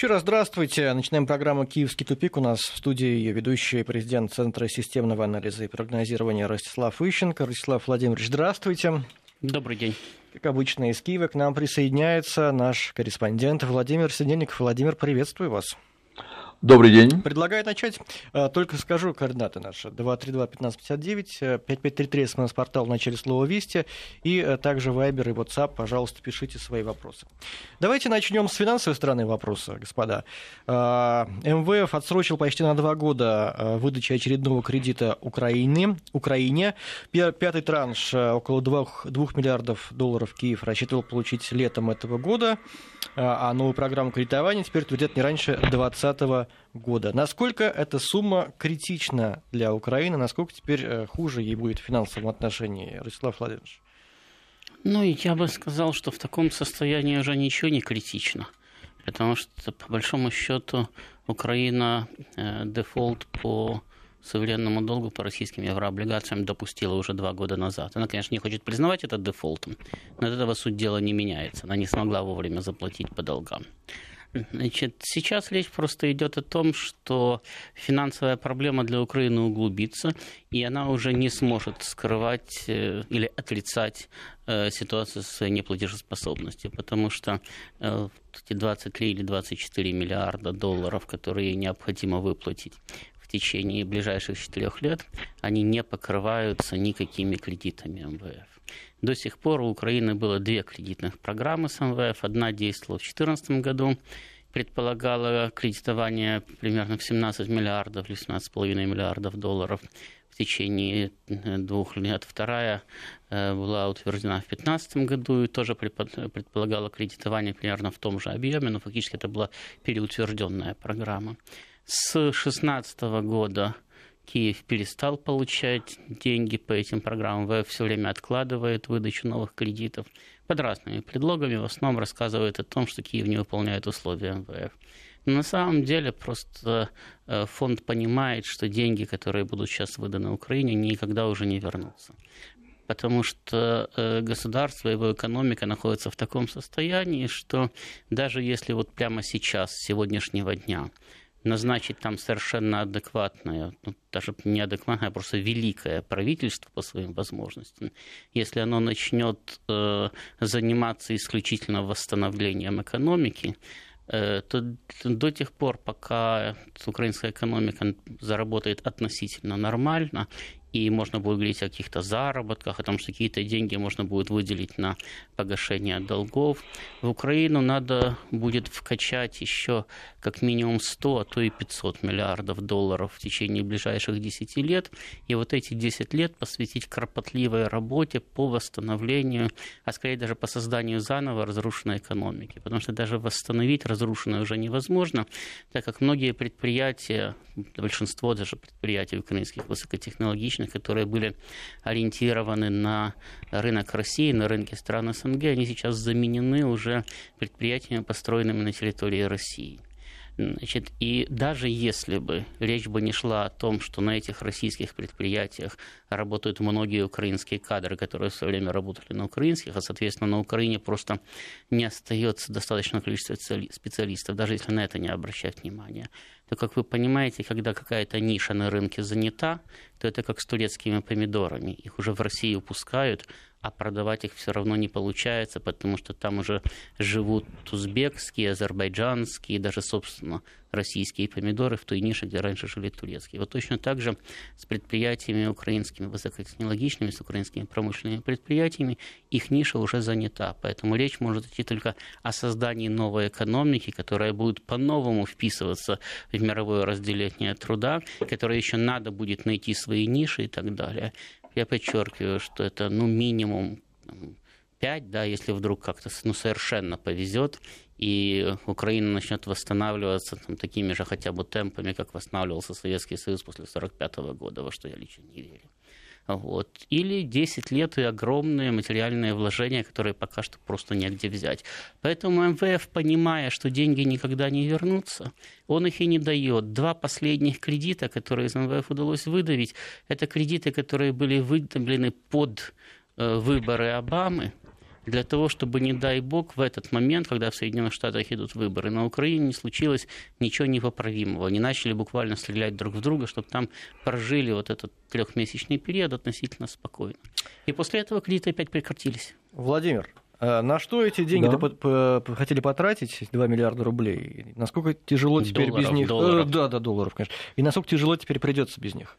Еще раз здравствуйте. Начинаем программу «Киевский тупик». У нас в студии ее ведущий президент Центра системного анализа и прогнозирования Ростислав Ищенко. Ростислав Владимирович, здравствуйте. Добрый день. Как обычно, из Киева к нам присоединяется наш корреспондент Владимир Сидельников. Владимир, приветствую вас. Добрый день. Предлагаю начать. А, только скажу координаты наши. 232-1559, 5533 смс-портал в начале слова «Вести» и э, также Вайбер и WhatsApp. Пожалуйста, пишите свои вопросы. Давайте начнем с финансовой стороны вопроса, господа. А, МВФ отсрочил почти на два года э, выдачу очередного кредита Украине. Украине. Пятый транш, э, около 2, 2 миллиардов долларов Киев рассчитывал получить летом этого года, а новую программу кредитования теперь утвердят не раньше 2020 года. Насколько эта сумма критична для Украины, насколько теперь э, хуже ей будет в финансовом отношении, Ростислав Владимирович? Ну, я бы сказал, что в таком состоянии уже ничего не критично. Потому что, по большому счету, Украина э, дефолт по суверенному долгу по российским еврооблигациям допустила уже два года назад. Она, конечно, не хочет признавать это дефолтом, но от этого суть дела не меняется. Она не смогла вовремя заплатить по долгам. Значит, сейчас речь просто идет о том, что финансовая проблема для Украины углубится, и она уже не сможет скрывать э, или отрицать э, ситуацию своей неплатежеспособностью, потому что э, эти 23 или 24 миллиарда долларов, которые необходимо выплатить течение ближайших четырех лет, они не покрываются никакими кредитами МВФ. До сих пор у Украины было две кредитных программы с МВФ. Одна действовала в 2014 году, предполагала кредитование примерно в 17 миллиардов или 17,5 миллиардов долларов в течение э, двух лет. Вторая э, была утверждена в 2015 году и тоже предполагала кредитование примерно в том же объеме, но фактически это была переутвержденная программа. С 2016 года Киев перестал получать деньги по этим программам, ВФ все время откладывает выдачу новых кредитов под разными предлогами, в основном рассказывает о том, что Киев не выполняет условия МВФ. Но на самом деле просто э, фонд понимает, что деньги, которые будут сейчас выданы Украине, никогда уже не вернутся. Потому что э, государство, его экономика находится в таком состоянии, что даже если вот прямо сейчас, с сегодняшнего дня, назначить там совершенно адекватное, ну, даже не адекватное, а просто великое правительство по своим возможностям, если оно начнет э, заниматься исключительно восстановлением экономики, э, то до тех пор, пока украинская экономика заработает относительно нормально и можно будет говорить о каких-то заработках, о том, что какие-то деньги можно будет выделить на погашение долгов. В Украину надо будет вкачать еще как минимум 100, а то и 500 миллиардов долларов в течение ближайших 10 лет, и вот эти 10 лет посвятить кропотливой работе по восстановлению, а скорее даже по созданию заново разрушенной экономики, потому что даже восстановить разрушенное уже невозможно, так как многие предприятия, большинство даже предприятий украинских высокотехнологичных, которые были ориентированы на рынок России, на рынке стран СНГ, они сейчас заменены уже предприятиями, построенными на территории России. Значит, и даже если бы речь бы не шла о том, что на этих российских предприятиях работают многие украинские кадры, которые в свое время работали на украинских, а, соответственно, на Украине просто не остается достаточное количество специалистов, даже если на это не обращать внимания, то, как вы понимаете, когда какая-то ниша на рынке занята, то это как с турецкими помидорами. Их уже в Россию пускают, а продавать их все равно не получается, потому что там уже живут узбекские, азербайджанские, даже, собственно, российские помидоры в той нише, где раньше жили турецкие. Вот точно так же с предприятиями украинскими, высокотехнологичными, с украинскими промышленными предприятиями, их ниша уже занята. Поэтому речь может идти только о создании новой экономики, которая будет по-новому вписываться в мировое разделение труда, которая еще надо будет найти свои ниши и так далее. Я подчеркиваю, что это ну, минимум 5, да, если вдруг как-то ну, совершенно повезет, и Украина начнет восстанавливаться там, такими же хотя бы темпами, как восстанавливался Советский Союз после 1945 года, во что я лично не верю. Вот. Или 10 лет и огромные материальные вложения, которые пока что просто негде взять. Поэтому МВФ, понимая, что деньги никогда не вернутся, он их и не дает. Два последних кредита, которые из МВФ удалось выдавить, это кредиты, которые были выдавлены под э, выборы Обамы, для того, чтобы, не дай бог, в этот момент, когда в Соединенных Штатах идут выборы, на Украине не случилось ничего непоправимого. Они начали буквально стрелять друг в друга, чтобы там прожили вот этот трехмесячный период относительно спокойно. И после этого кредиты опять прекратились. Владимир, а на что эти деньги да. по -по хотели потратить, 2 миллиарда рублей? Насколько тяжело теперь долларов, без них? Долларов. Э, да, да, долларов, конечно. И насколько тяжело теперь придется без них?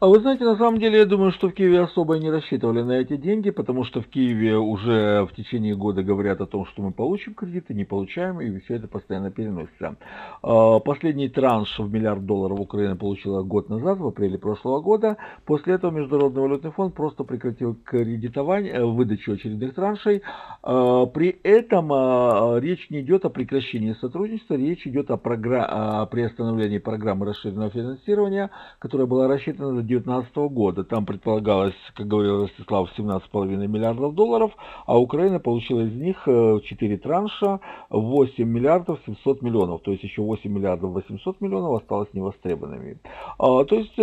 А вы знаете, на самом деле, я думаю, что в Киеве особо не рассчитывали на эти деньги, потому что в Киеве уже в течение года говорят о том, что мы получим кредиты, не получаем, и все это постоянно переносится. А, последний транш в миллиард долларов Украина получила год назад, в апреле прошлого года. После этого Международный валютный фонд просто прекратил кредитование, э, выдачу очередных траншей. А, при этом речь не идет о прекращении сотрудничества, речь идет о, програ... о приостановлении программы расширенного финансирования, которая была рассчитана 2019 года. Там предполагалось, как говорил Ростислав, 17,5 миллиардов долларов, а Украина получила из них 4 э, транша 8 миллиардов 700 миллионов. То есть еще 8 миллиардов 800 миллионов осталось невостребованными. А, то есть э,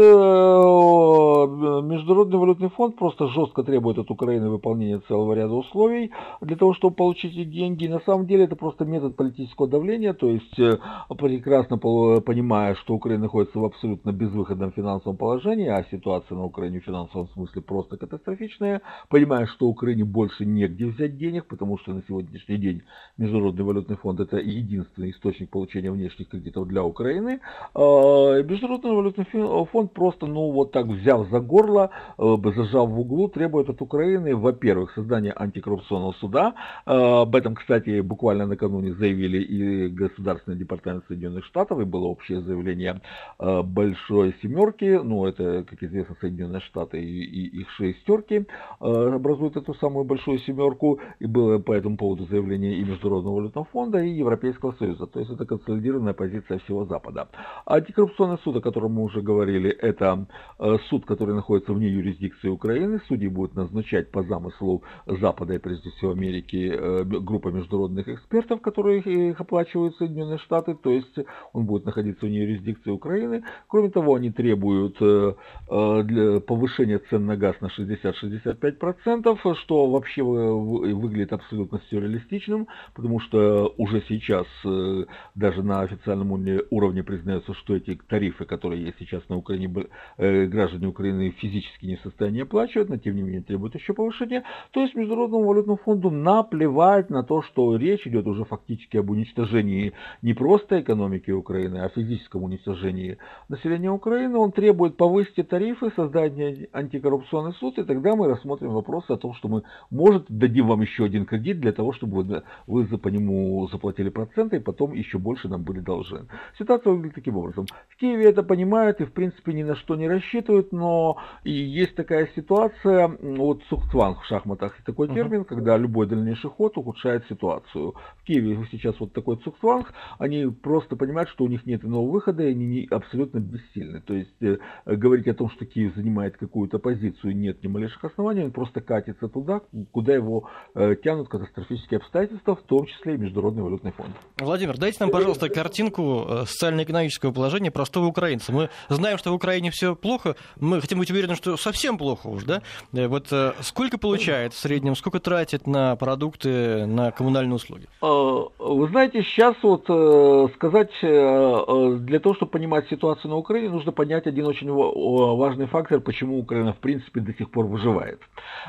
Международный валютный фонд просто жестко требует от Украины выполнения целого ряда условий для того, чтобы получить эти деньги. на самом деле это просто метод политического давления, то есть э, прекрасно понимая, что Украина находится в абсолютно безвыходном финансовом положении, ситуация на Украине в финансовом смысле просто катастрофичная, понимая, что Украине больше негде взять денег, потому что на сегодняшний день Международный валютный фонд это единственный источник получения внешних кредитов для Украины. А, Международный валютный фонд просто, ну вот так взяв за горло, э, зажав в углу, требует от Украины, во-первых, создания антикоррупционного суда. А, об этом, кстати, буквально накануне заявили и Государственный департамент Соединенных Штатов, и было общее заявление э, Большой Семерки, ну это как известно, Соединенные Штаты и, и их шестерки э, образуют эту самую большую семерку. И было по этому поводу заявление и Международного валютного фонда, и Европейского Союза. То есть это консолидированная позиция всего Запада. Антикоррупционный суд, о котором мы уже говорили, это э, суд, который находится вне юрисдикции Украины. Судьи будут назначать по замыслу Запада и прежде всего Америки э, группа международных экспертов, которые их оплачивают Соединенные Штаты. То есть он будет находиться вне юрисдикции Украины. Кроме того, они требуют для повышения цен на газ на 60-65%, что вообще выглядит абсолютно сюрреалистичным, потому что уже сейчас э, даже на официальном уровне признается, что эти тарифы, которые есть сейчас на Украине, э, граждане Украины физически не в состоянии оплачивать, но тем не менее требуют еще повышения. То есть Международному валютному фонду наплевать на то, что речь идет уже фактически об уничтожении не просто экономики Украины, а физическом уничтожении населения Украины. Он требует повысить тарифы, создать антикоррупционный суд, и тогда мы рассмотрим вопрос о том, что мы, может, дадим вам еще один кредит для того, чтобы вы, вы по нему заплатили проценты, и потом еще больше нам были должны. Ситуация выглядит таким образом. В Киеве это понимают и, в принципе, ни на что не рассчитывают, но и есть такая ситуация, вот сухцванг в шахматах, такой термин, uh-huh. когда любой дальнейший ход ухудшает ситуацию. В Киеве сейчас вот такой цукцванг, они просто понимают, что у них нет иного выхода, и они абсолютно бессильны. То есть э, говорить о том, что Киев занимает какую-то позицию, нет ни малейших оснований, он просто катится туда, куда его э, тянут катастрофические обстоятельства, в том числе и Международный валютный фонд. Владимир, дайте нам, пожалуйста, картинку э, социально-экономического положения простого украинца. Мы знаем, что в Украине все плохо, мы хотим быть уверены, что совсем плохо уж, да? Э, вот э, сколько получает в среднем, сколько тратит на продукты, на коммунальные услуги? Вы знаете, сейчас вот сказать, для того, чтобы понимать ситуацию на Украине, нужно понять один очень важный фактор, почему Украина в принципе до сих пор выживает.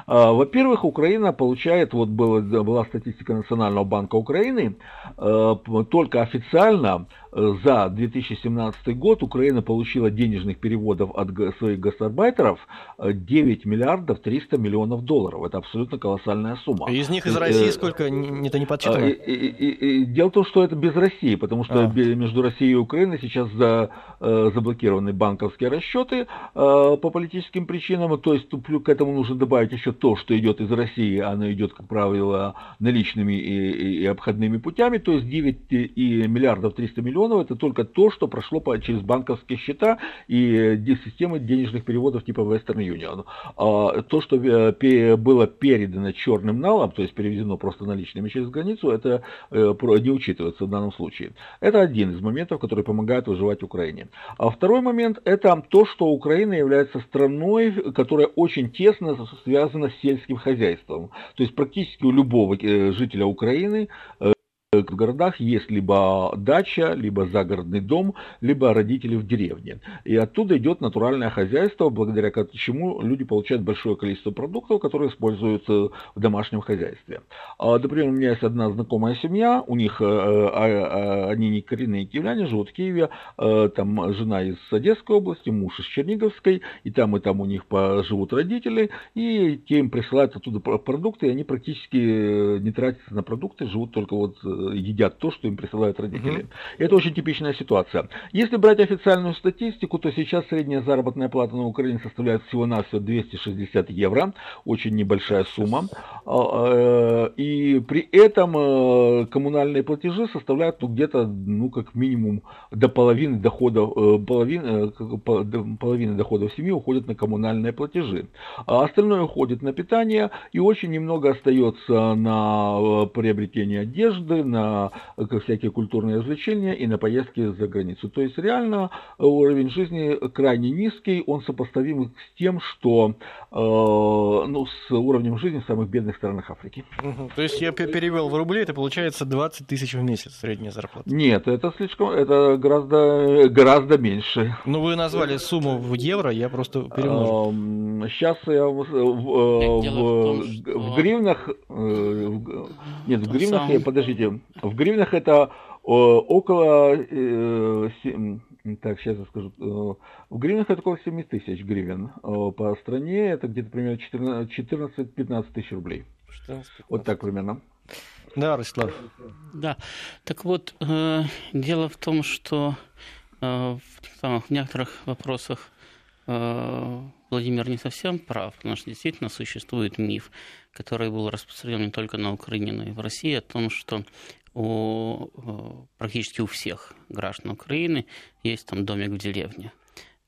А, во-первых, Украина получает, вот была, была статистика Национального банка Украины, а, только официально за 2017 год Украина получила денежных переводов от своих гастарбайтеров 9 миллиардов 300 миллионов долларов. Это абсолютно колоссальная сумма. Из них из э, России сколько? Это не подсчитано? И, и, дело в том, что это без России, потому что а. между Россией и Украиной сейчас за, э, заблокированы банковские расчеты э, по политическим причинам. То есть к этому нужно добавить еще то, что идет из России. Оно идет, как правило, наличными и, и, и обходными путями. То есть 9 и миллиардов 300 миллионов миллионов это только то, что прошло по, через банковские счета и системы денежных переводов типа Western Union. А то, что было передано черным налом, то есть переведено просто наличными через границу, это не учитывается в данном случае. Это один из моментов, который помогает выживать Украине. А второй момент это то, что Украина является страной, которая очень тесно связана с сельским хозяйством. То есть практически у любого э, жителя Украины э, в городах есть либо дача, либо загородный дом, либо родители в деревне. И оттуда идет натуральное хозяйство, благодаря чему люди получают большое количество продуктов, которые используются в домашнем хозяйстве. А, например, у меня есть одна знакомая семья, у них э, а, а, они не коренные киевляне, живут в Киеве, э, там жена из Одесской области, муж из Черниговской, и там и там у них живут родители, и те им присылают оттуда продукты, и они практически э, не тратятся на продукты, живут только вот едят то, что им присылают родители. Угу. Это очень типичная ситуация. Если брать официальную статистику, то сейчас средняя заработная плата на Украине составляет всего-навсего 260 евро, очень небольшая сумма. А, э, и при этом э, коммунальные платежи составляют ну, где-то, ну, как минимум, до половины доходов, э, половины, половины доходов семьи уходят на коммунальные платежи. А остальное уходит на питание, и очень немного остается на приобретение одежды, на как всякие культурные развлечения и на поездки за границу. То есть реально уровень жизни крайне низкий, он сопоставим с тем, что э, ну, с уровнем жизни в самых бедных странах Африки. Угу. То есть я перевел в рубли, это получается 20 тысяч в месяц средняя зарплата? Нет, это слишком, это гораздо, гораздо меньше. Ну вы назвали сумму в евро, я просто перемножу. Сейчас я в, в, в, в гривнах, э, нет, в гривнах, подождите, в гривнах это около, э, так, сейчас я скажу, э, в гривнах это около 7 тысяч гривен. По стране это где-то примерно 14-15 тысяч рублей. 14, вот так примерно. Да, Ростислав. Да, так вот, э, дело в том, что э, в, некоторых вопросах э, Владимир не совсем прав, потому что действительно существует миф, который был распространен не только на Украине, но и в России, о том, что у, э, практически у всех граждан Украины есть там домик в деревне.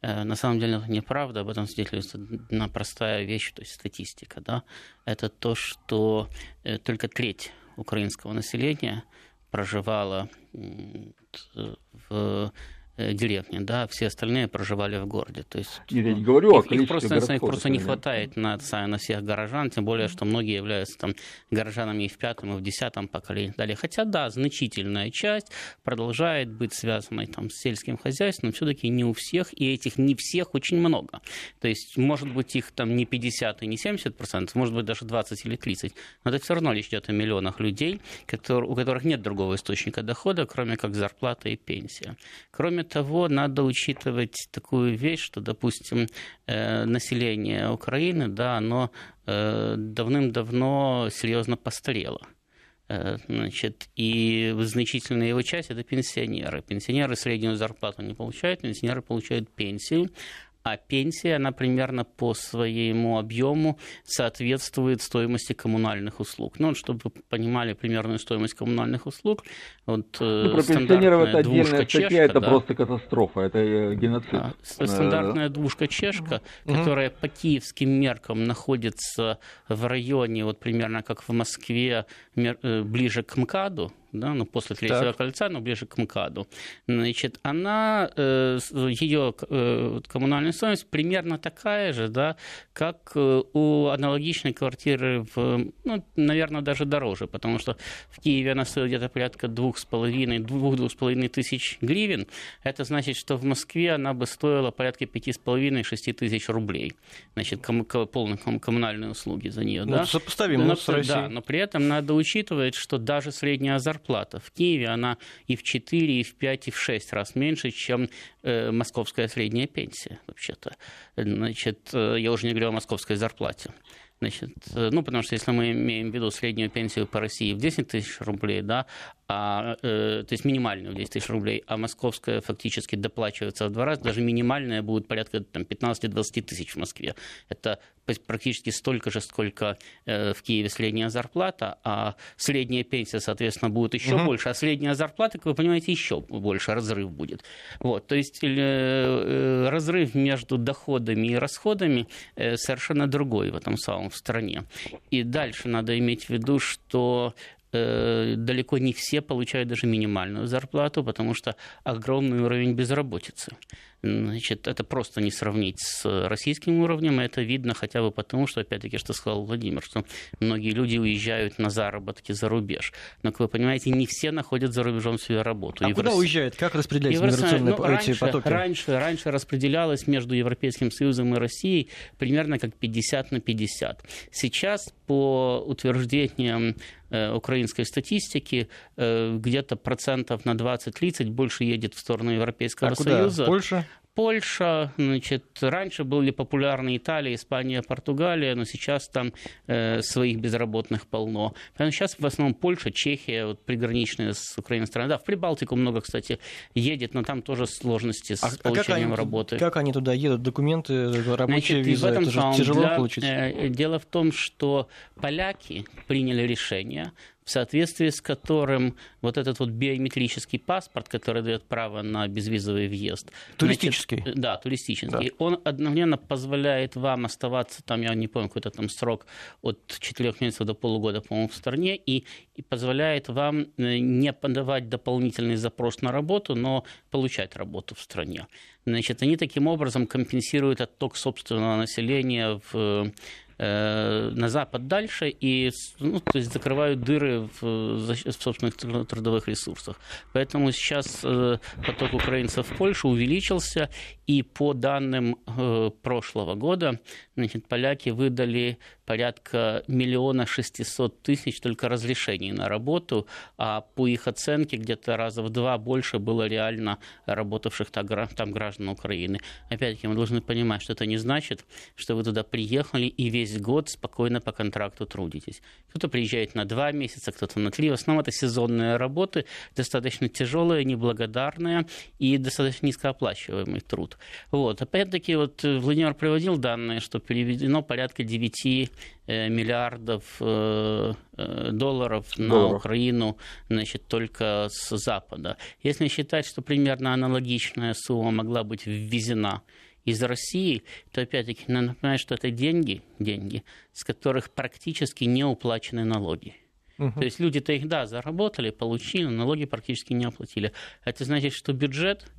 Э, на самом деле это неправда, об этом свидетельствует одна простая вещь, то есть статистика. Да? Это то, что э, только треть украинского населения проживала в деревни, да, все остальные проживали в городе. То есть, Нет, я не говорю их, о их просто, их просто не хватает на, на всех горожан, тем более, что многие являются там горожанами и в пятом, и в десятом поколении далее. Хотя, да, значительная часть продолжает быть связанной там с сельским хозяйством, но все-таки не у всех, и этих не всех очень много. То есть, может быть, их там не 50 и не 70 процентов, может быть, даже 20 или 30, но это все равно речь идет о миллионах людей, которые, у которых нет другого источника дохода, кроме как зарплата и пенсия. Кроме того, надо учитывать такую вещь, что, допустим, э, население Украины, да, оно э, давным-давно серьезно постарело. Э, значит, и значительная его часть – это пенсионеры. Пенсионеры среднюю зарплату не получают, пенсионеры получают пенсию, а пенсия, она примерно по своему объему соответствует стоимости коммунальных услуг. Ну, чтобы вы понимали примерную стоимость коммунальных услуг, вот э, ну, про пенсионеров это отдельная статья, чешка, это да, просто катастрофа, это э, геноцид. А, стандартная двушка чешка, угу. которая по киевским меркам находится в районе, вот примерно как в Москве, э, ближе к МКАДу, да, ну, после Третьего так. кольца, но ближе к МКАДу, значит, она, э, ее э, коммунальная стоимость примерно такая же, да, как э, у аналогичной квартиры, в, ну, наверное, даже дороже, потому что в Киеве она стоит где-то порядка двух с половиной, двух-двух с половиной тысяч гривен. Это значит, что в Москве она бы стоила порядка пяти с половиной, шести тысяч рублей. Значит, ком- полные ком- коммунальные услуги за нее, ну, да? Сопоставимо но, с Россией. Да, но при этом надо учитывать, что даже средняя зарплата зарплата. В Киеве она и в 4, и в 5, и в 6 раз меньше, чем э, московская средняя пенсия, вообще-то. Значит, э, я уже не говорю о московской зарплате. Значит, э, ну, потому что если мы имеем в виду среднюю пенсию по России в 10 тысяч рублей, да, а, э, то есть минимальную в 10 тысяч рублей, а московская фактически доплачивается в два раза, даже минимальная будет порядка там, 15-20 тысяч в Москве. Это практически столько же, сколько э, в Киеве средняя зарплата, а средняя пенсия, соответственно, будет еще угу. больше, а средняя зарплата, как вы понимаете, еще больше разрыв будет. Вот, то есть э, разрыв между доходами и расходами совершенно другой в этом самом в стране. И дальше надо иметь в виду, что Э, далеко не все получают даже минимальную зарплату, потому что огромный уровень безработицы. Значит, это просто не сравнить с российским уровнем, это видно хотя бы потому, что, опять-таки, что сказал Владимир, что многие люди уезжают на заработки за рубеж. Но, как вы понимаете, не все находят за рубежом свою работу. А и куда уезжают? Как распределяются миграционные ну, раньше, потоки? Раньше, раньше распределялось между Европейским Союзом и Россией примерно как 50 на 50. Сейчас, по утверждениям э, украинской статистики, э, где-то процентов на 20-30 больше едет в сторону Европейского а Союза. Куда? Польша? Польша, значит, раньше были популярны Италия, Испания, Португалия, но сейчас там э, своих безработных полно. Поэтому сейчас в основном Польша, Чехия, вот приграничные с Украиной страны. Да, в Прибалтику много, кстати, едет, но там тоже сложности с а, получением а как работы. Как они туда едут? Документы, рабочие визы, это же тяжело для, получить? Э, дело в том, что поляки приняли решение в соответствии с которым вот этот вот биометрический паспорт, который дает право на безвизовый въезд. Туристический. Значит, да, туристический. Да. Он одновременно позволяет вам оставаться там, я не помню, какой-то там срок от 4 месяцев до полугода, по-моему, в стране, и, и позволяет вам э, не подавать дополнительный запрос на работу, но получать работу в стране. Значит, они таким образом компенсируют отток собственного населения в Э, на запад дальше и ну, то есть закрывают дыры в, в собственных трудовых ресурсах. Поэтому сейчас э, поток украинцев в Польшу увеличился, и по данным э, прошлого года значит, поляки выдали порядка миллиона шестисот тысяч только разрешений на работу, а по их оценке где-то раза в два больше было реально работавших там граждан Украины. Опять-таки мы должны понимать, что это не значит, что вы туда приехали и весь год спокойно по контракту трудитесь. Кто-то приезжает на два месяца, кто-то на три. В основном это сезонные работы, достаточно тяжелые, неблагодарные и достаточно низкооплачиваемый труд. Вот. Опять-таки, вот Владимир приводил данные, что переведено порядка 9 э, миллиардов э, э, долларов на Долларов. Украину значит, только с Запада. Если считать, что примерно аналогичная сумма могла быть ввезена из России, то опять-таки надо напоминать, что это деньги, деньги, с которых практически не уплачены налоги. Угу. То есть люди-то их, да, заработали, получили, налоги практически не оплатили. Это значит, что бюджет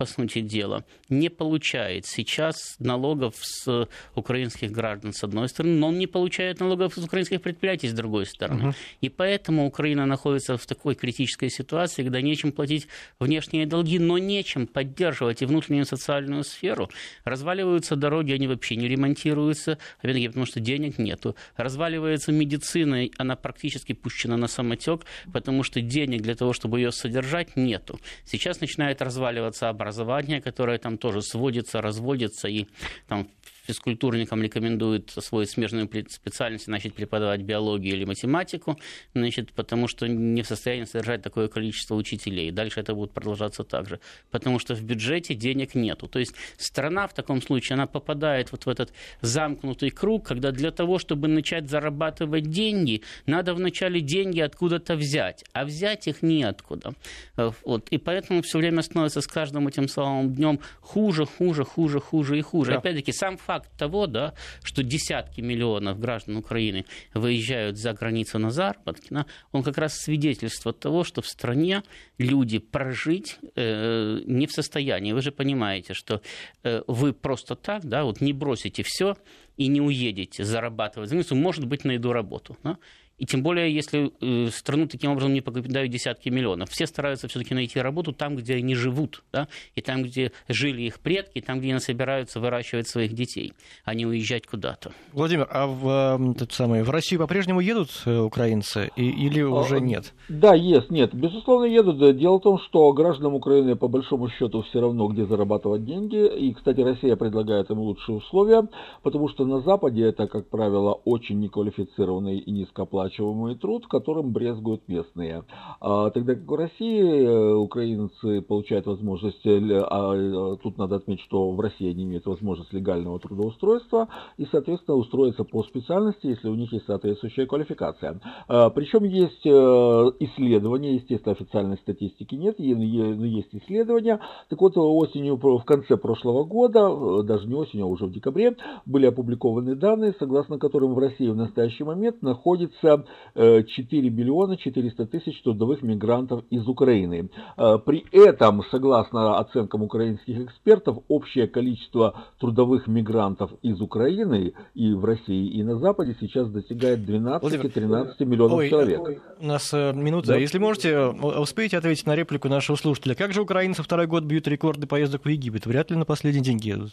по сути дела, не получает сейчас налогов с украинских граждан, с одной стороны, но он не получает налогов с украинских предприятий, с другой стороны. Угу. И поэтому Украина находится в такой критической ситуации, когда нечем платить внешние долги, но нечем поддерживать и внутреннюю социальную сферу. Разваливаются дороги, они вообще не ремонтируются, опять-таки, потому что денег нету. Разваливается медицина, она практически пущена на самотек, потому что денег для того, чтобы ее содержать, нету. Сейчас начинает разваливаться образование образования, которое там тоже сводится, разводится, и там физкультурникам рекомендуют освоить смежную специальность, начать преподавать биологию или математику, значит, потому что не в состоянии содержать такое количество учителей. Дальше это будет продолжаться так же. Потому что в бюджете денег нету. То есть страна в таком случае, она попадает вот в этот замкнутый круг, когда для того, чтобы начать зарабатывать деньги, надо вначале деньги откуда-то взять, а взять их неоткуда. Вот. И поэтому все время становится с каждым этим самым днем хуже, хуже, хуже, хуже и хуже. Да. Опять-таки, сам факт факт того, да, что десятки миллионов граждан Украины выезжают за границу на заработки, да, он как раз свидетельствует того, что в стране люди прожить э, не в состоянии. Вы же понимаете, что э, вы просто так, да, вот не бросите все и не уедете зарабатывать за границу, может быть, найду работу. Да? И тем более, если э, страну таким образом не покидают десятки миллионов. Все стараются все-таки найти работу там, где они живут, да? и там, где жили их предки, там, где они собираются выращивать своих детей, а не уезжать куда-то. Владимир, а в, тот самый, в Россию по-прежнему едут э, украинцы и, или а, уже нет? Да, есть, нет. Безусловно, едут. Дело в том, что гражданам Украины по большому счету все равно, где зарабатывать деньги. И, кстати, Россия предлагает им лучшие условия, потому что на Западе это, как правило, очень неквалифицированный и низкооплачиваемый оплачиваемый труд, которым брезгуют местные. А, тогда как в России э, украинцы получают возможность, э, а э, тут надо отметить, что в России они имеют возможность легального трудоустройства и, соответственно, устроиться по специальности, если у них есть соответствующая квалификация. А, причем есть исследования, естественно, официальной статистики нет, но есть исследования. Так вот, осенью, в конце прошлого года, даже не осенью, а уже в декабре, были опубликованы данные, согласно которым в России в настоящий момент находится 4 э, миллиона 400 тысяч трудовых мигрантов из Украины. Э, при этом, согласно оценкам украинских экспертов, общее количество трудовых мигрантов из Украины и в России, и на Западе сейчас достигает 12-13 миллионов ой, человек. Ой, у нас э, минута. Да? Если можете, успеете ответить на реплику нашего слушателя. Как же украинцы второй год бьют рекорды поездок в Египет? Вряд ли на последний день едут.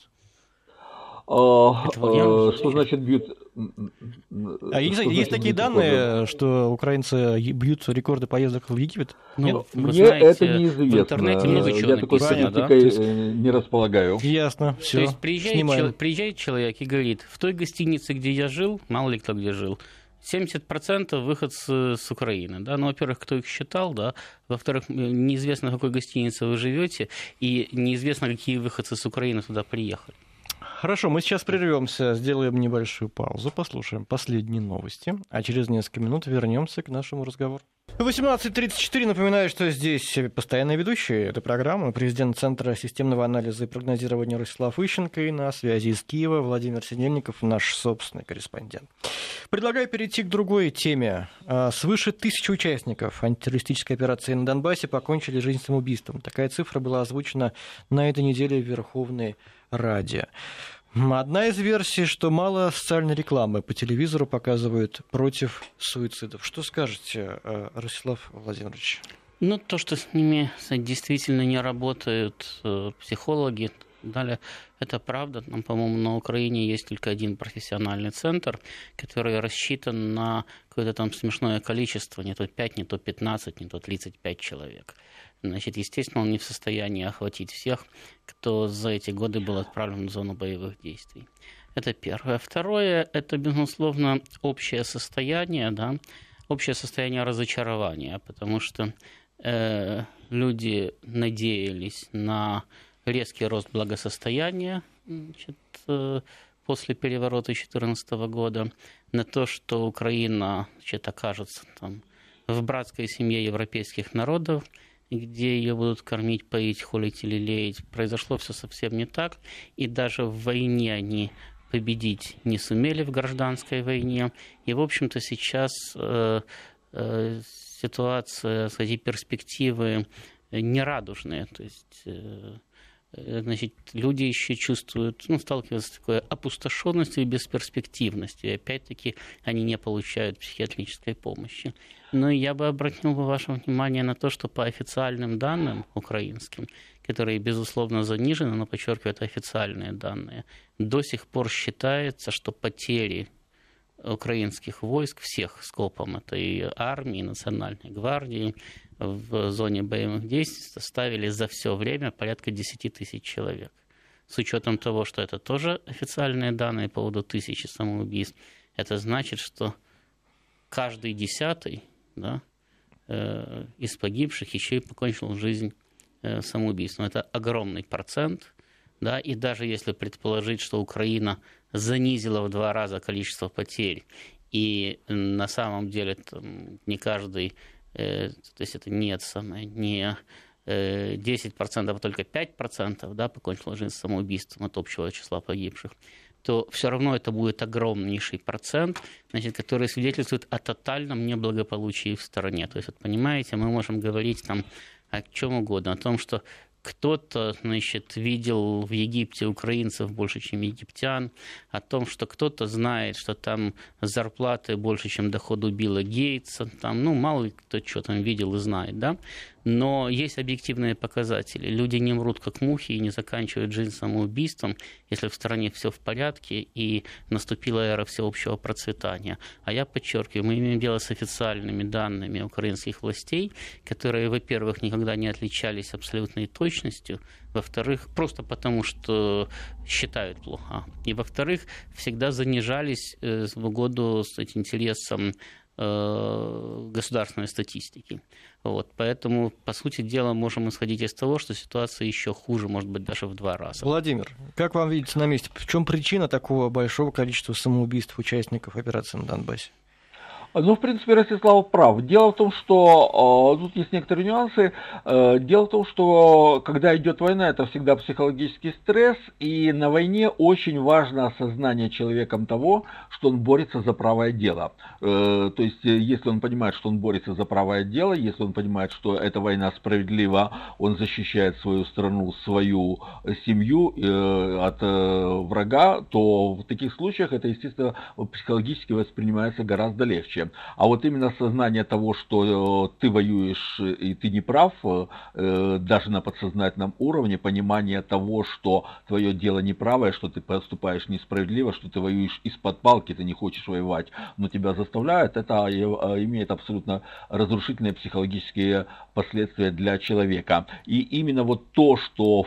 А, а, что значит бьют? А есть, есть такие данные, что украинцы бьют рекорды поездок в Египет? Ну, Мне знаете, это неизвестно. В интернете много чего Я такой статистикой да? Э, не располагаю. Ясно, все. То есть приезжает, чел, приезжает человек и говорит, в той гостинице, где я жил, мало ли кто где жил, 70% выход с, с Украины. Да? Ну, во-первых, кто их считал, да? во-вторых, неизвестно, в какой гостинице вы живете, и неизвестно, какие выходцы с Украины туда приехали. Хорошо, мы сейчас прервемся, сделаем небольшую паузу, послушаем последние новости, а через несколько минут вернемся к нашему разговору. 18.34. Напоминаю, что здесь постоянный ведущий этой программы, президент Центра системного анализа и прогнозирования Ростислав Ищенко и на связи из Киева Владимир Сидельников, наш собственный корреспондент. Предлагаю перейти к другой теме. А, свыше тысячи участников антитеррористической операции на Донбассе покончили жизнь самоубийством. Такая цифра была озвучена на этой неделе в Верховной Раде. Одна из версий, что мало социальной рекламы по телевизору показывают против суицидов. Что скажете, э, Ростислав Владимирович? Ну, то, что с ними действительно не работают э, психологи, далее, это правда. Нам, по-моему, на Украине есть только один профессиональный центр, который рассчитан на какое-то там смешное количество, не то 5, не то 15, не то 35 человек. Значит, естественно, он не в состоянии охватить всех, кто за эти годы был отправлен в зону боевых действий. Это первое. Второе – это, безусловно, общее состояние, да, общее состояние разочарования, потому что э, люди надеялись на резкий рост благосостояния значит, э, после переворота 2014 года, на то, что Украина значит, окажется там, в братской семье европейских народов – где ее будут кормить, поить, холить или леять. Произошло все совсем не так. И даже в войне они победить не сумели в гражданской войне. И, в общем-то, сейчас э, э, ситуация, эти перспективы нерадужные. То есть Э, значит, люди еще чувствуют, ну, сталкиваются с такой опустошенностью и бесперспективностью. И опять-таки они не получают психиатрической помощи. Но я бы обратил бы ваше внимание на то, что по официальным данным украинским, которые, безусловно, занижены, но подчеркиваю, это официальные данные, до сих пор считается, что потери украинских войск, всех скопом, это и армии, и национальной гвардии, в зоне боевых действий составили за все время порядка 10 тысяч человек. С учетом того, что это тоже официальные данные по поводу тысячи самоубийств, это значит, что каждый десятый да, э, из погибших еще и покончил жизнь э, самоубийством. Это огромный процент. Да, и даже если предположить, что Украина занизила в два раза количество потерь, и на самом деле там, не каждый Э, то есть это не, самое, не 10%, а только 5% да, покончило жизнь самоубийством от общего числа погибших, то все равно это будет огромнейший процент, значит, который свидетельствует о тотальном неблагополучии в стране. То есть, вот, понимаете, мы можем говорить там о чем угодно, о том, что кто-то, значит, видел в Египте украинцев больше, чем египтян, о том, что кто-то знает, что там зарплаты больше, чем доходу Билла Гейтса, там, ну, мало кто что там видел и знает, да, но есть объективные показатели. Люди не мрут как мухи и не заканчивают жизнь самоубийством, если в стране все в порядке и наступила эра всеобщего процветания. А я подчеркиваю, мы имеем дело с официальными данными украинских властей, которые, во-первых, никогда не отличались абсолютной точностью, во-вторых, просто потому, что считают плохо, и во-вторых, всегда занижались э, в угоду с интересом Э, государственной статистики. Вот, поэтому, по сути дела, можем исходить из того, что ситуация еще хуже, может быть, даже в два раза. Владимир, как вам видится на месте, в чем причина такого большого количества самоубийств участников операции на Донбассе? Ну, в принципе, Ростислав прав. Дело в том, что э, тут есть некоторые нюансы. Э, дело в том, что когда идет война, это всегда психологический стресс, и на войне очень важно осознание человеком того, что он борется за правое дело. Э, то есть, если он понимает, что он борется за правое дело, если он понимает, что эта война справедлива, он защищает свою страну, свою семью э, от э, врага, то в таких случаях это, естественно, психологически воспринимается гораздо легче. А вот именно сознание того, что э, ты воюешь и ты не прав, э, даже на подсознательном уровне, понимание того, что твое дело неправое, что ты поступаешь несправедливо, что ты воюешь из-под палки, ты не хочешь воевать, но тебя заставляют, это э, имеет абсолютно разрушительные психологические последствия для человека. И именно вот то, что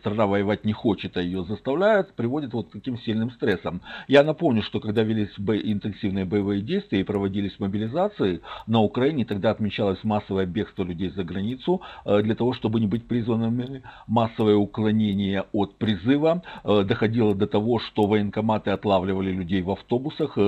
страна воевать не хочет, а ее заставляют, приводит вот к таким сильным стрессом. Я напомню, что когда велись интенсивные боевые боевые действия и проводились мобилизации на Украине, тогда отмечалось массовое бегство людей за границу э, для того, чтобы не быть призванными, массовое уклонение от призыва, э, доходило до того, что военкоматы отлавливали людей в автобусах, э,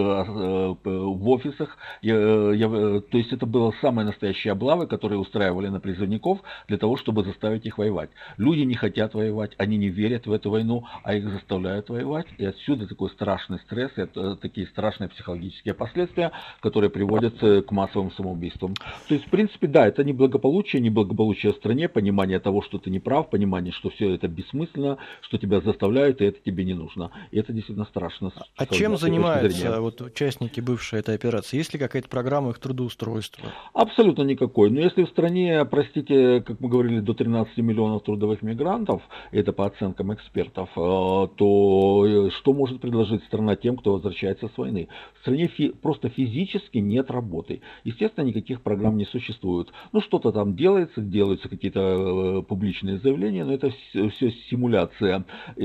в офисах, то есть это было самые настоящие облавы, которые устраивали на призывников для того, чтобы заставить их воевать. Люди не хотят воевать, они не верят в эту войну, а их заставляют воевать, и отсюда такой страшный стресс, и такие страшные психологические последствия последствия, которые приводят к массовым самоубийствам. То есть, в принципе, да, это не благополучие, не благополучие в стране, понимание того, что ты не прав, понимание, что все это бессмысленно, что тебя заставляют, и это тебе не нужно. И это действительно страшно. А чем занимаются вот, участники бывшей этой операции? Есть ли какая-то программа их трудоустройства? Абсолютно никакой. Но если в стране, простите, как мы говорили, до 13 миллионов трудовых мигрантов, это по оценкам экспертов, э, то э, что может предложить страна тем, кто возвращается с войны? В стране просто физически нет работы. Естественно, никаких программ не существует. Ну, что-то там делается, делаются какие-то э, публичные заявления, но это все симуляция, э,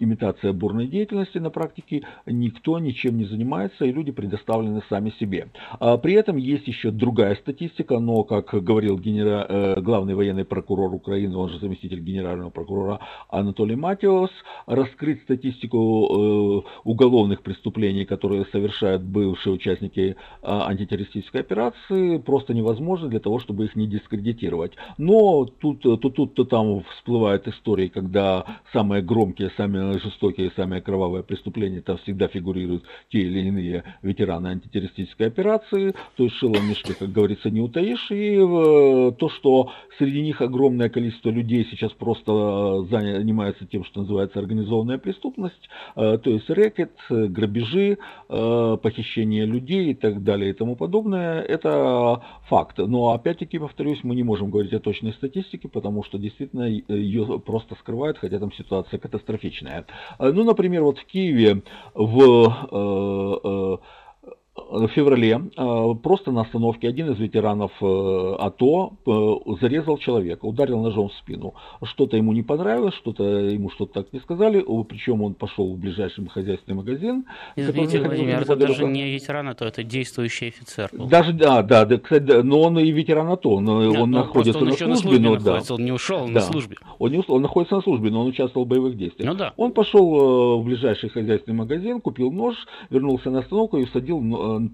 имитация бурной деятельности на практике. Никто ничем не занимается, и люди предоставлены сами себе. А при этом есть еще другая статистика, но, как говорил генера... э, главный военный прокурор Украины, он же заместитель генерального прокурора Анатолий Матиос, раскрыть статистику э, уголовных преступлений, которые совершают бывшие участники а, антитеррористической операции, просто невозможно для того, чтобы их не дискредитировать. Но тут, то тут, то там всплывают истории, когда самые громкие, самые жестокие, самые кровавые преступления там всегда фигурируют те или иные ветераны антитеррористической операции, то есть шило мешки, как говорится, не утаишь, и э, то, что среди них огромное количество людей сейчас просто занимаются тем, что называется организованная преступность, э, то есть рэкет, грабежи, э, похищение поведение людей и так далее и тому подобное, это факт. Но опять-таки, повторюсь, мы не можем говорить о точной статистике, потому что действительно ее просто скрывают, хотя там ситуация катастрофичная. Ну, например, вот в Киеве в э, э, в феврале э, просто на остановке один из ветеранов э, АТО э, зарезал человека, ударил ножом в спину. Что-то ему не понравилось, что-то ему что-то так не сказали, причем он пошел в ближайший хозяйственный магазин. Извините, Владимир, это даже не ветеран АТО, это действующий офицер. Был. Даже, да, да, кстати, но он и ветеран АТО, но Нет, он ну, находится на службе, на службе но, да. он не ушел да. на службе. Он, не, он находится на службе, но он участвовал в боевых действиях. Ну да. Он пошел в ближайший хозяйственный магазин, купил нож, вернулся на остановку и усадил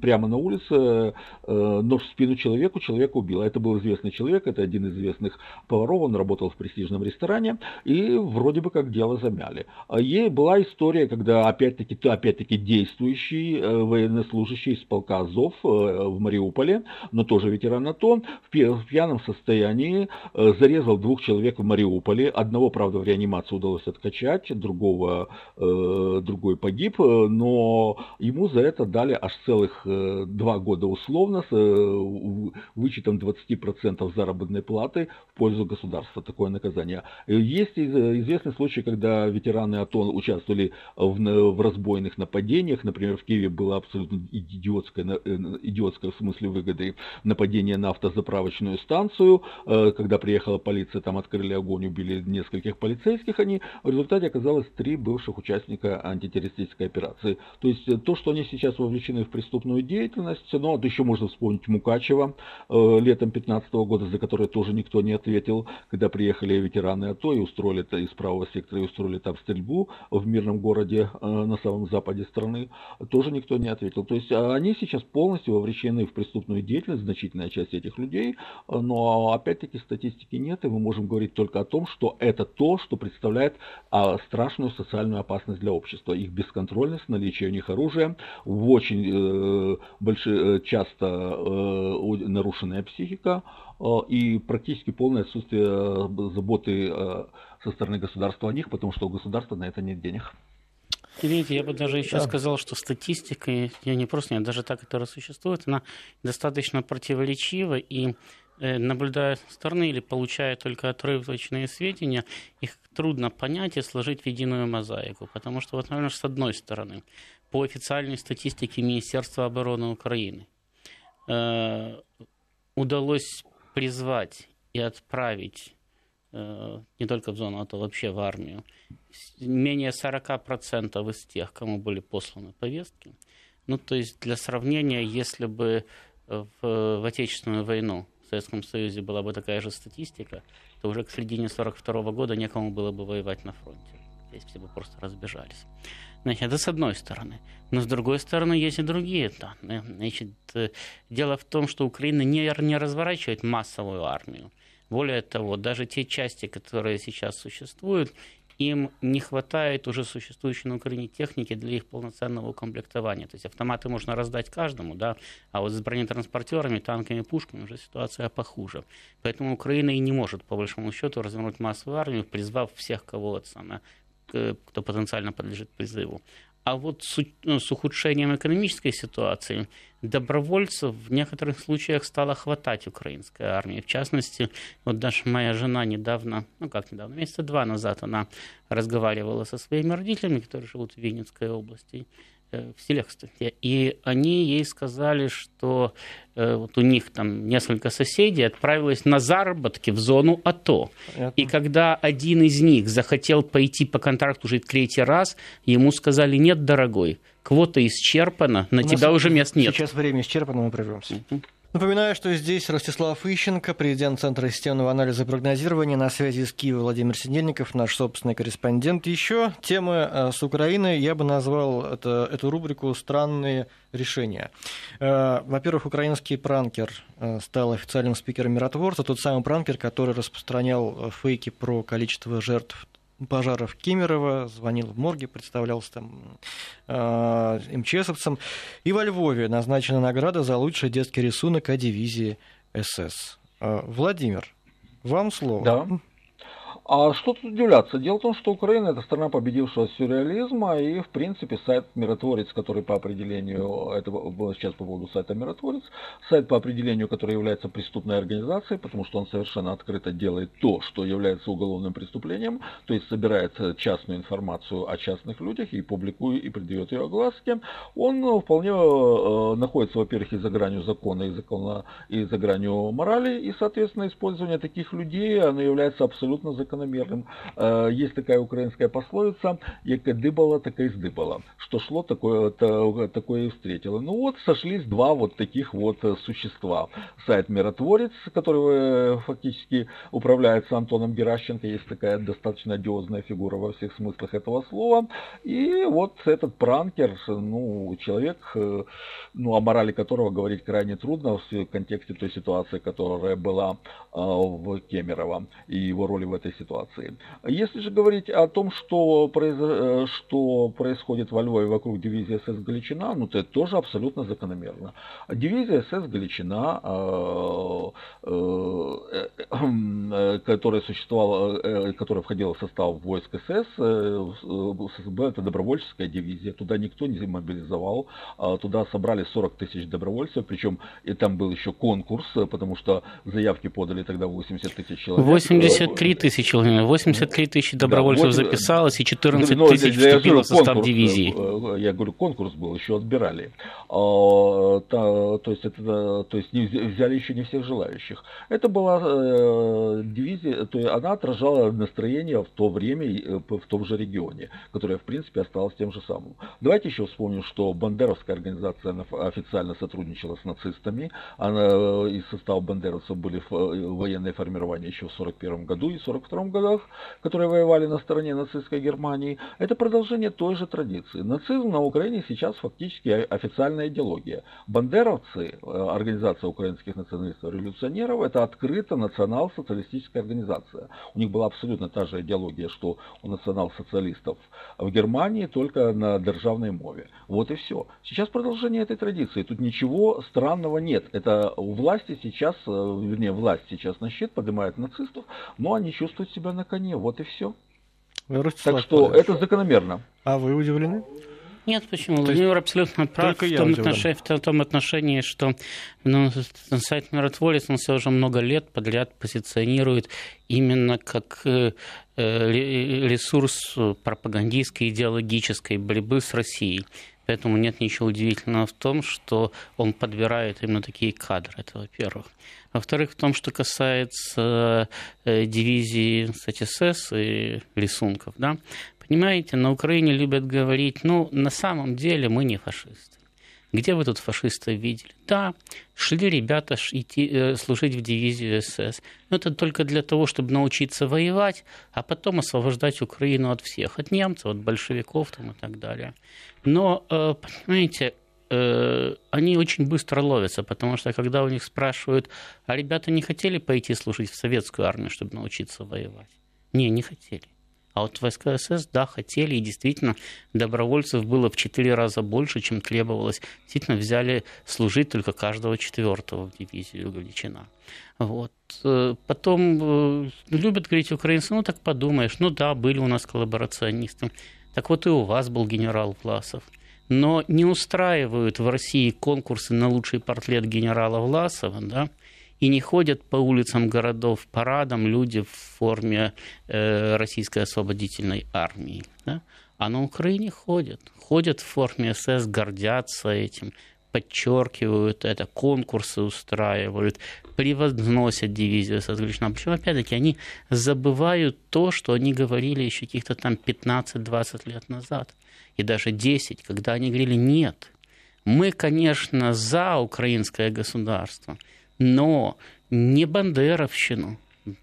прямо на улице нож в спину человеку, человека убил. Это был известный человек, это один из известных поваров, он работал в престижном ресторане, и вроде бы как дело замяли. Ей была история, когда опять-таки, опять-таки действующий военнослужащий из полка Азов в Мариуполе, но тоже ветеран АТО, в пьяном состоянии э, зарезал двух человек в Мариуполе. Одного, правда, в реанимации удалось откачать, другого, э, другой погиб, но ему за это дали аж целых э, два года условно с вычетом 20% заработной платы в пользу государства. Такое наказание. Есть известный случай, когда ветераны АТО участвовали в разбойных нападениях. Например, в Киеве было абсолютно идиотское, идиотское в смысле выгоды нападение на автозаправочную станцию. Э, когда приехала полиция, там открыли огонь, убили нескольких полицейских. Они в результате оказалось три бывших участника антитеррористической операции. То есть э, то, что они сейчас вовлечены в преступную деятельность, но вот еще можно вспомнить Мукачева э, летом 15 года, за который тоже никто не ответил, когда приехали ветераны АТО и устроили это из правого сектора и устроили там стрельбу в мирном городе на самом западе страны, тоже никто не ответил. То есть они сейчас полностью вовлечены в преступную деятельность, значительная часть этих людей, но опять-таки статистики нет, и мы можем говорить только о том, что это то, что представляет а, страшную социальную опасность для общества. Их бесконтрольность, наличие у них оружия, в очень э, большие, э, часто э, нарушенная психика и практически полное отсутствие заботы со стороны государства о них, потому что у государства на это нет денег. Видите, я бы даже еще да. сказал, что статистика, я не просто нет, даже та, которая существует, она достаточно противоречива, и наблюдая со стороны или получая только отрывочные сведения, их трудно понять и сложить в единую мозаику. Потому что, вот, наверное, с одной стороны, по официальной статистике Министерства обороны Украины э, удалось призвать и отправить Э, не только в зону АТО, вообще в армию, менее 40% из тех, кому были посланы повестки. Ну, то есть для сравнения, если бы в, в Отечественную войну в Советском Союзе была бы такая же статистика, то уже к середине 42 года некому было бы воевать на фронте. Здесь все бы просто разбежались. Значит, это с одной стороны. Но с другой стороны, есть и другие данные. Значит, э, дело в том, что Украина не, не разворачивает массовую армию. Более того, даже те части, которые сейчас существуют, им не хватает уже существующей на Украине техники для их полноценного укомплектования. То есть автоматы можно раздать каждому, да, а вот с бронетранспортерами, танками, пушками уже ситуация похуже. Поэтому Украина и не может, по большому счету, развернуть массовую армию, призвав всех, кого самое, кто потенциально подлежит призыву. А вот с, ну, с ухудшением экономической ситуации добровольцев в некоторых случаях стало хватать украинской армии. В частности, вот даже моя жена недавно, ну как недавно, месяца два назад она разговаривала со своими родителями, которые живут в Винницкой области, Э, в селе, кстати. И они ей сказали, что э, вот у них там несколько соседей отправилось на заработки в зону АТО. Понятно. И когда один из них захотел пойти по контракту жить третий раз, ему сказали, нет, дорогой, квота исчерпана, на тебя уже мест нет. Сейчас время исчерпано, мы прервемся. Угу. Напоминаю, что здесь Ростислав Ищенко, президент Центра системного анализа и прогнозирования. На связи с Киевом Владимир Сидельников, наш собственный корреспондент. Еще темы э, с Украиной я бы назвал это, эту рубрику «Странные решения». Э, во-первых, украинский пранкер э, стал официальным спикером миротворца, тот самый пранкер, который распространял фейки про количество жертв пожаров Кемерово, звонил в морге, представлялся там э, МЧСовцем. И во Львове назначена награда за лучший детский рисунок о дивизии СС. Э, Владимир, вам слово. Да. А что тут удивляться? Дело в том, что Украина это страна победившего сюрреализма, и в принципе сайт Миротворец, который по определению, это сейчас по поводу сайта Миротворец, сайт по определению, который является преступной организацией, потому что он совершенно открыто делает то, что является уголовным преступлением, то есть собирает частную информацию о частных людях и публикует и придает ее огласке, он вполне э, находится, во-первых, и за гранью закона, и, закона, и за гранью морали, и, соответственно, использование таких людей, оно является абсолютно закономерным. Э, есть такая украинская пословица, яке дыбало, так и сдыбало. Что шло, такое, такое и встретило. Ну вот, сошлись два вот таких вот существа. Сайт «Миротворец», который фактически управляется Антоном Геращенко, есть такая достаточно одиозная фигура во всех смыслах этого слова. И вот этот пранкер, ну, человек, ну, о морали которого говорить крайне трудно в контексте той ситуации, которая была в Кемерово и его роли в этой ситуации. Если же говорить о том, что, произ... Э, что происходит во Львове вокруг дивизии СС Галичина, ну, то это тоже абсолютно закономерно. Дивизия СС Галичина, э, э, которая существовала, которая входила в состав войск СС, ССБ это добровольческая дивизия, туда никто не мобилизовал, а туда собрали 40 тысяч добровольцев, причем и там был еще конкурс, потому что заявки подали тогда 80 тысяч человек. 83 тысячи человек, 83 тысячи добровольцев да, записалось и 14 ну, тысяч вступило в состав конкурс, дивизии. Э, я говорю, конкурс был, еще отбирали. А, то, есть это, то есть не взяли еще не всех желающих. Это была э, дивизия, то есть она отражала настроение в то время э, в том же регионе, которое в принципе осталось тем же самым. Давайте еще вспомним, что Бандеровская организация официально сотрудничала с нацистами. Она, э, из состава бандеровцев были э, военные формирования еще в 1941 году и 1942 годах, которые воевали на стороне нацистской Германии. Это продолжение той же традиции. Нацизм на Украине сейчас фактически официальная идеология. Бандеровцы, э, организация украинских националистов-революционеров, это открыто национал-социалистическая организация. У них была абсолютно та же идеология, что у национал-социалистов в Германии, только на державной мове. Вот и все. Сейчас продолжение этой традиции. Тут ничего странного нет. Это у власти сейчас, э, вернее, власть сейчас на щит поднимает нацистов, но они чувствуют себя на коне. Вот и все. так что это закономерно. А вы удивлены? Нет, почему? Владимир абсолютно прав в том, отношении, в том отношении, что ну, сайт «Миротворец» он все уже много лет подряд позиционирует именно как э, э, ресурс пропагандистской идеологической борьбы с Россией. Поэтому нет ничего удивительного в том, что он подбирает именно такие кадры. Это во-первых. Во-вторых, в том, что касается э, дивизии ССС и рисунков. Да? Понимаете, на Украине любят говорить, ну, на самом деле мы не фашисты. Где вы тут фашистов видели? Да, шли ребята идти, э, служить в дивизию СС. Но это только для того, чтобы научиться воевать, а потом освобождать Украину от всех, от немцев, от большевиков там, и так далее. Но, э, понимаете, э, они очень быстро ловятся, потому что когда у них спрашивают, а ребята не хотели пойти служить в советскую армию, чтобы научиться воевать? Не, не хотели. А вот войска СС, да, хотели, и действительно добровольцев было в четыре раза больше, чем требовалось. Действительно взяли служить только каждого четвертого в дивизию Галичина. Вот. Э, потом э, любят говорить украинцы, ну так подумаешь, ну да, были у нас коллаборационисты. Так вот и у вас был генерал Власов. Но не устраивают в России конкурсы на лучший портрет генерала Власова, да, и не ходят по улицам городов парадом люди в форме э, российской освободительной армии. Да? А на Украине ходят. Ходят в форме СС, гордятся этим, подчеркивают это, конкурсы устраивают, превозносят дивизию СС Галичина. Причем, опять-таки, они забывают то, что они говорили еще каких-то там 15-20 лет назад. И даже 10, когда они говорили, нет, мы, конечно, за украинское государство – но не Бандеровщину,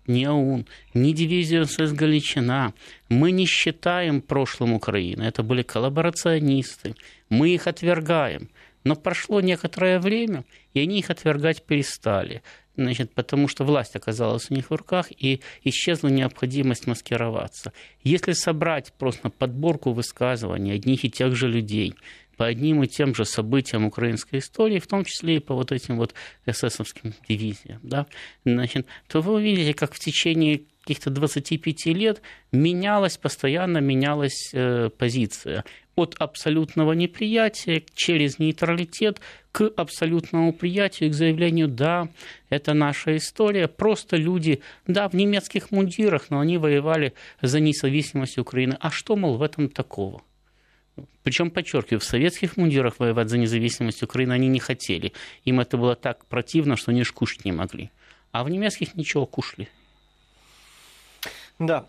не ОУН, не дивизию СС Галичина. Мы не считаем прошлым Украины. Это были коллаборационисты. Мы их отвергаем. Но прошло некоторое время, и они их отвергать перестали. Значит, потому что власть оказалась у них в руках, и исчезла необходимость маскироваться. Если собрать просто подборку высказываний одних и тех же людей, по одним и тем же событиям украинской истории, в том числе и по вот этим вот эсэсовским дивизиям, да, значит, то вы увидите, как в течение каких-то 25 лет менялась, постоянно менялась э, позиция. От абсолютного неприятия через нейтралитет к абсолютному приятию, к заявлению, да, это наша история, просто люди, да, в немецких мундирах, но они воевали за независимость Украины. А что, мол, в этом такого? Причем, подчеркиваю, в советских мундирах воевать за независимость Украины они не хотели. Им это было так противно, что они ж кушать не могли. А в немецких ничего кушали. Да.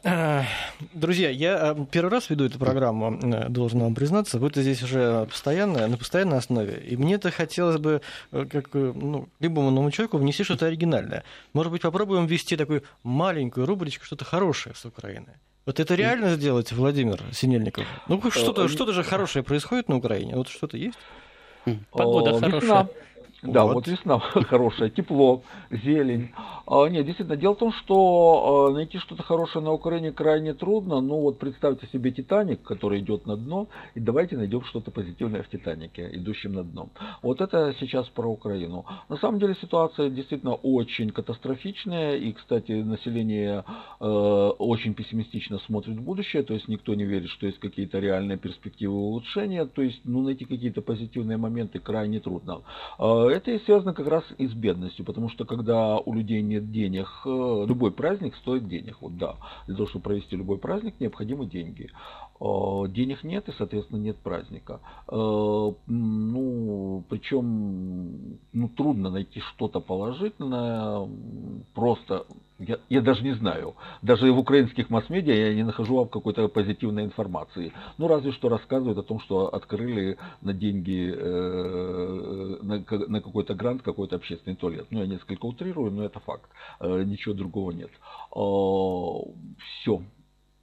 Друзья, я э, первый раз веду эту программу, э, должен вам признаться. Вы-то здесь уже постоянно, на постоянной основе. И мне-то хотелось бы, э, как ну, любому новому человеку, внести что-то оригинальное. Может быть, попробуем ввести такую маленькую рубричку, что-то хорошее с Украины. Вот это реально сделать, Владимир Синельников? Ну, что-то что же хорошее происходит на Украине? Вот что-то есть? Погода хорошая. Да, вот, вот весна хорошая, тепло, зелень. А, нет, действительно, дело в том, что а, найти что-то хорошее на Украине крайне трудно. Ну вот представьте себе Титаник, который идет на дно, и давайте найдем что-то позитивное в Титанике, идущем на дно. Вот это сейчас про Украину. На самом деле ситуация действительно очень катастрофичная, и, кстати, население э, очень пессимистично смотрит в будущее, то есть никто не верит, что есть какие-то реальные перспективы улучшения, то есть ну, найти какие-то позитивные моменты крайне трудно. А, это и связано как раз и с бедностью, потому что когда у людей нет денег, э, любой праздник стоит денег. Вот да, для того, чтобы провести любой праздник, необходимы деньги. А, денег нет и, соответственно, нет праздника. А, ну, причем ну, трудно найти что-то положительное, просто я, я даже не знаю. Даже в украинских масс-медиа я не нахожу какой-то позитивной информации. Ну, разве что рассказывают о том, что открыли на деньги, э, на, на какой-то грант, какой-то общественный туалет. Ну, я несколько утрирую, но это факт. Э, ничего другого нет. Э, все.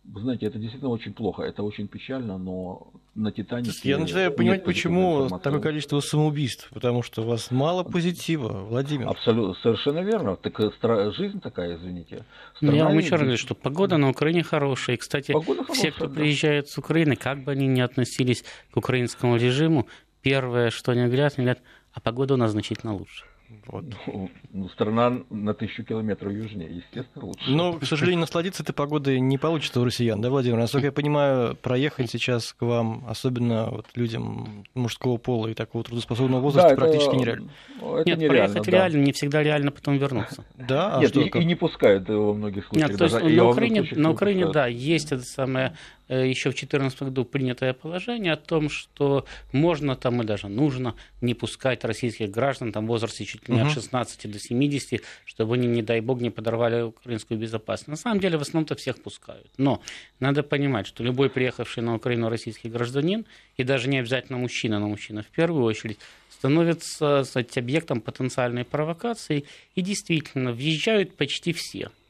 Вы знаете, это действительно очень плохо, это очень печально, но на Титанике... Я начинаю понимать, почему такое количество самоубийств, потому что у вас мало позитива, Владимир. Абсолютно, совершенно верно. Так э, жизнь такая, извините. Страна я вам еще раз говорю, что погода на Украине хорошая. И, кстати, погода все, кто да. приезжает с Украины, как бы они ни относились к украинскому режиму, первое, что они говорят, они говорят, а погода у нас значительно лучше. Вот. Ну, ну, страна на тысячу километров южнее, естественно, лучше. Но, к сожалению, насладиться этой погодой не получится у россиян, да, Владимир? Насколько я понимаю, проехать сейчас к вам, особенно вот людям мужского пола и такого трудоспособного возраста, да, практически это, нереально. Это Нет, нереально, проехать да. реально, не всегда реально потом вернуться. Да? А Нет, что, и, и не пускают во многих случаях. Нет, то есть на Украине, на Украине, да, есть это самое еще в 2014 году принятое положение о том, что можно там и даже нужно не пускать российских граждан там, в возрасте чуть ли не от 16 до 70, чтобы они, не дай бог, не подорвали украинскую безопасность. На самом деле, в основном-то всех пускают. Но надо понимать, что любой приехавший на Украину российский гражданин, и даже не обязательно мужчина, но мужчина в первую очередь, становится кстати, объектом потенциальной провокации, и действительно въезжают почти все –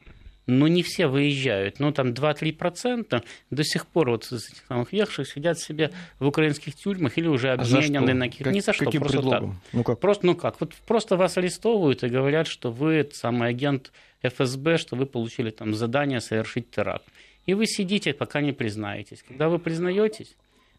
но не все выезжают. Ну, там 2-3% до сих пор вот из этих самых въехавших сидят себе в украинских тюрьмах или уже обменены а на какие-то... Ни за что, Каким просто предлогом? так. Ну, как? Просто, ну как, вот просто вас арестовывают и говорят, что вы самый агент ФСБ, что вы получили там задание совершить теракт. И вы сидите, пока не признаетесь. Когда вы признаетесь,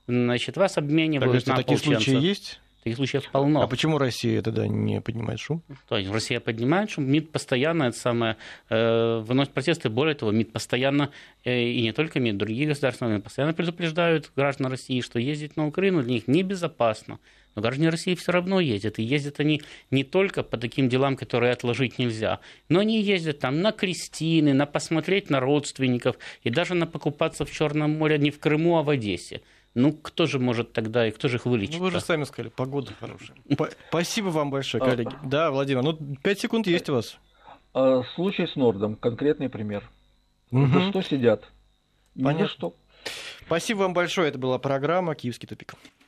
значит, вас обменивают так, на такие случаи есть? Таких случаев полно. А почему Россия тогда не поднимает шум? То есть Россия поднимает шум, МИД постоянно это самое, э, выносит протесты. Более того, МИД постоянно, э, и не только МИД, другие государства постоянно предупреждают граждан России, что ездить на Украину для них небезопасно. Но граждане России все равно ездят. И ездят они не только по таким делам, которые отложить нельзя, но они ездят там на крестины, на посмотреть на родственников и даже на покупаться в Черном море не в Крыму, а в Одессе. Ну, кто же может тогда и кто же их вылечит? Ну, вы же сами сказали, погода хорошая. Спасибо вам большое, а, коллеги. Да, Владимир, ну, пять секунд есть у вас. А, случай с Нордом, конкретный пример. За что сидят? Понятно. что. Спасибо вам большое. Это была программа «Киевский тупик».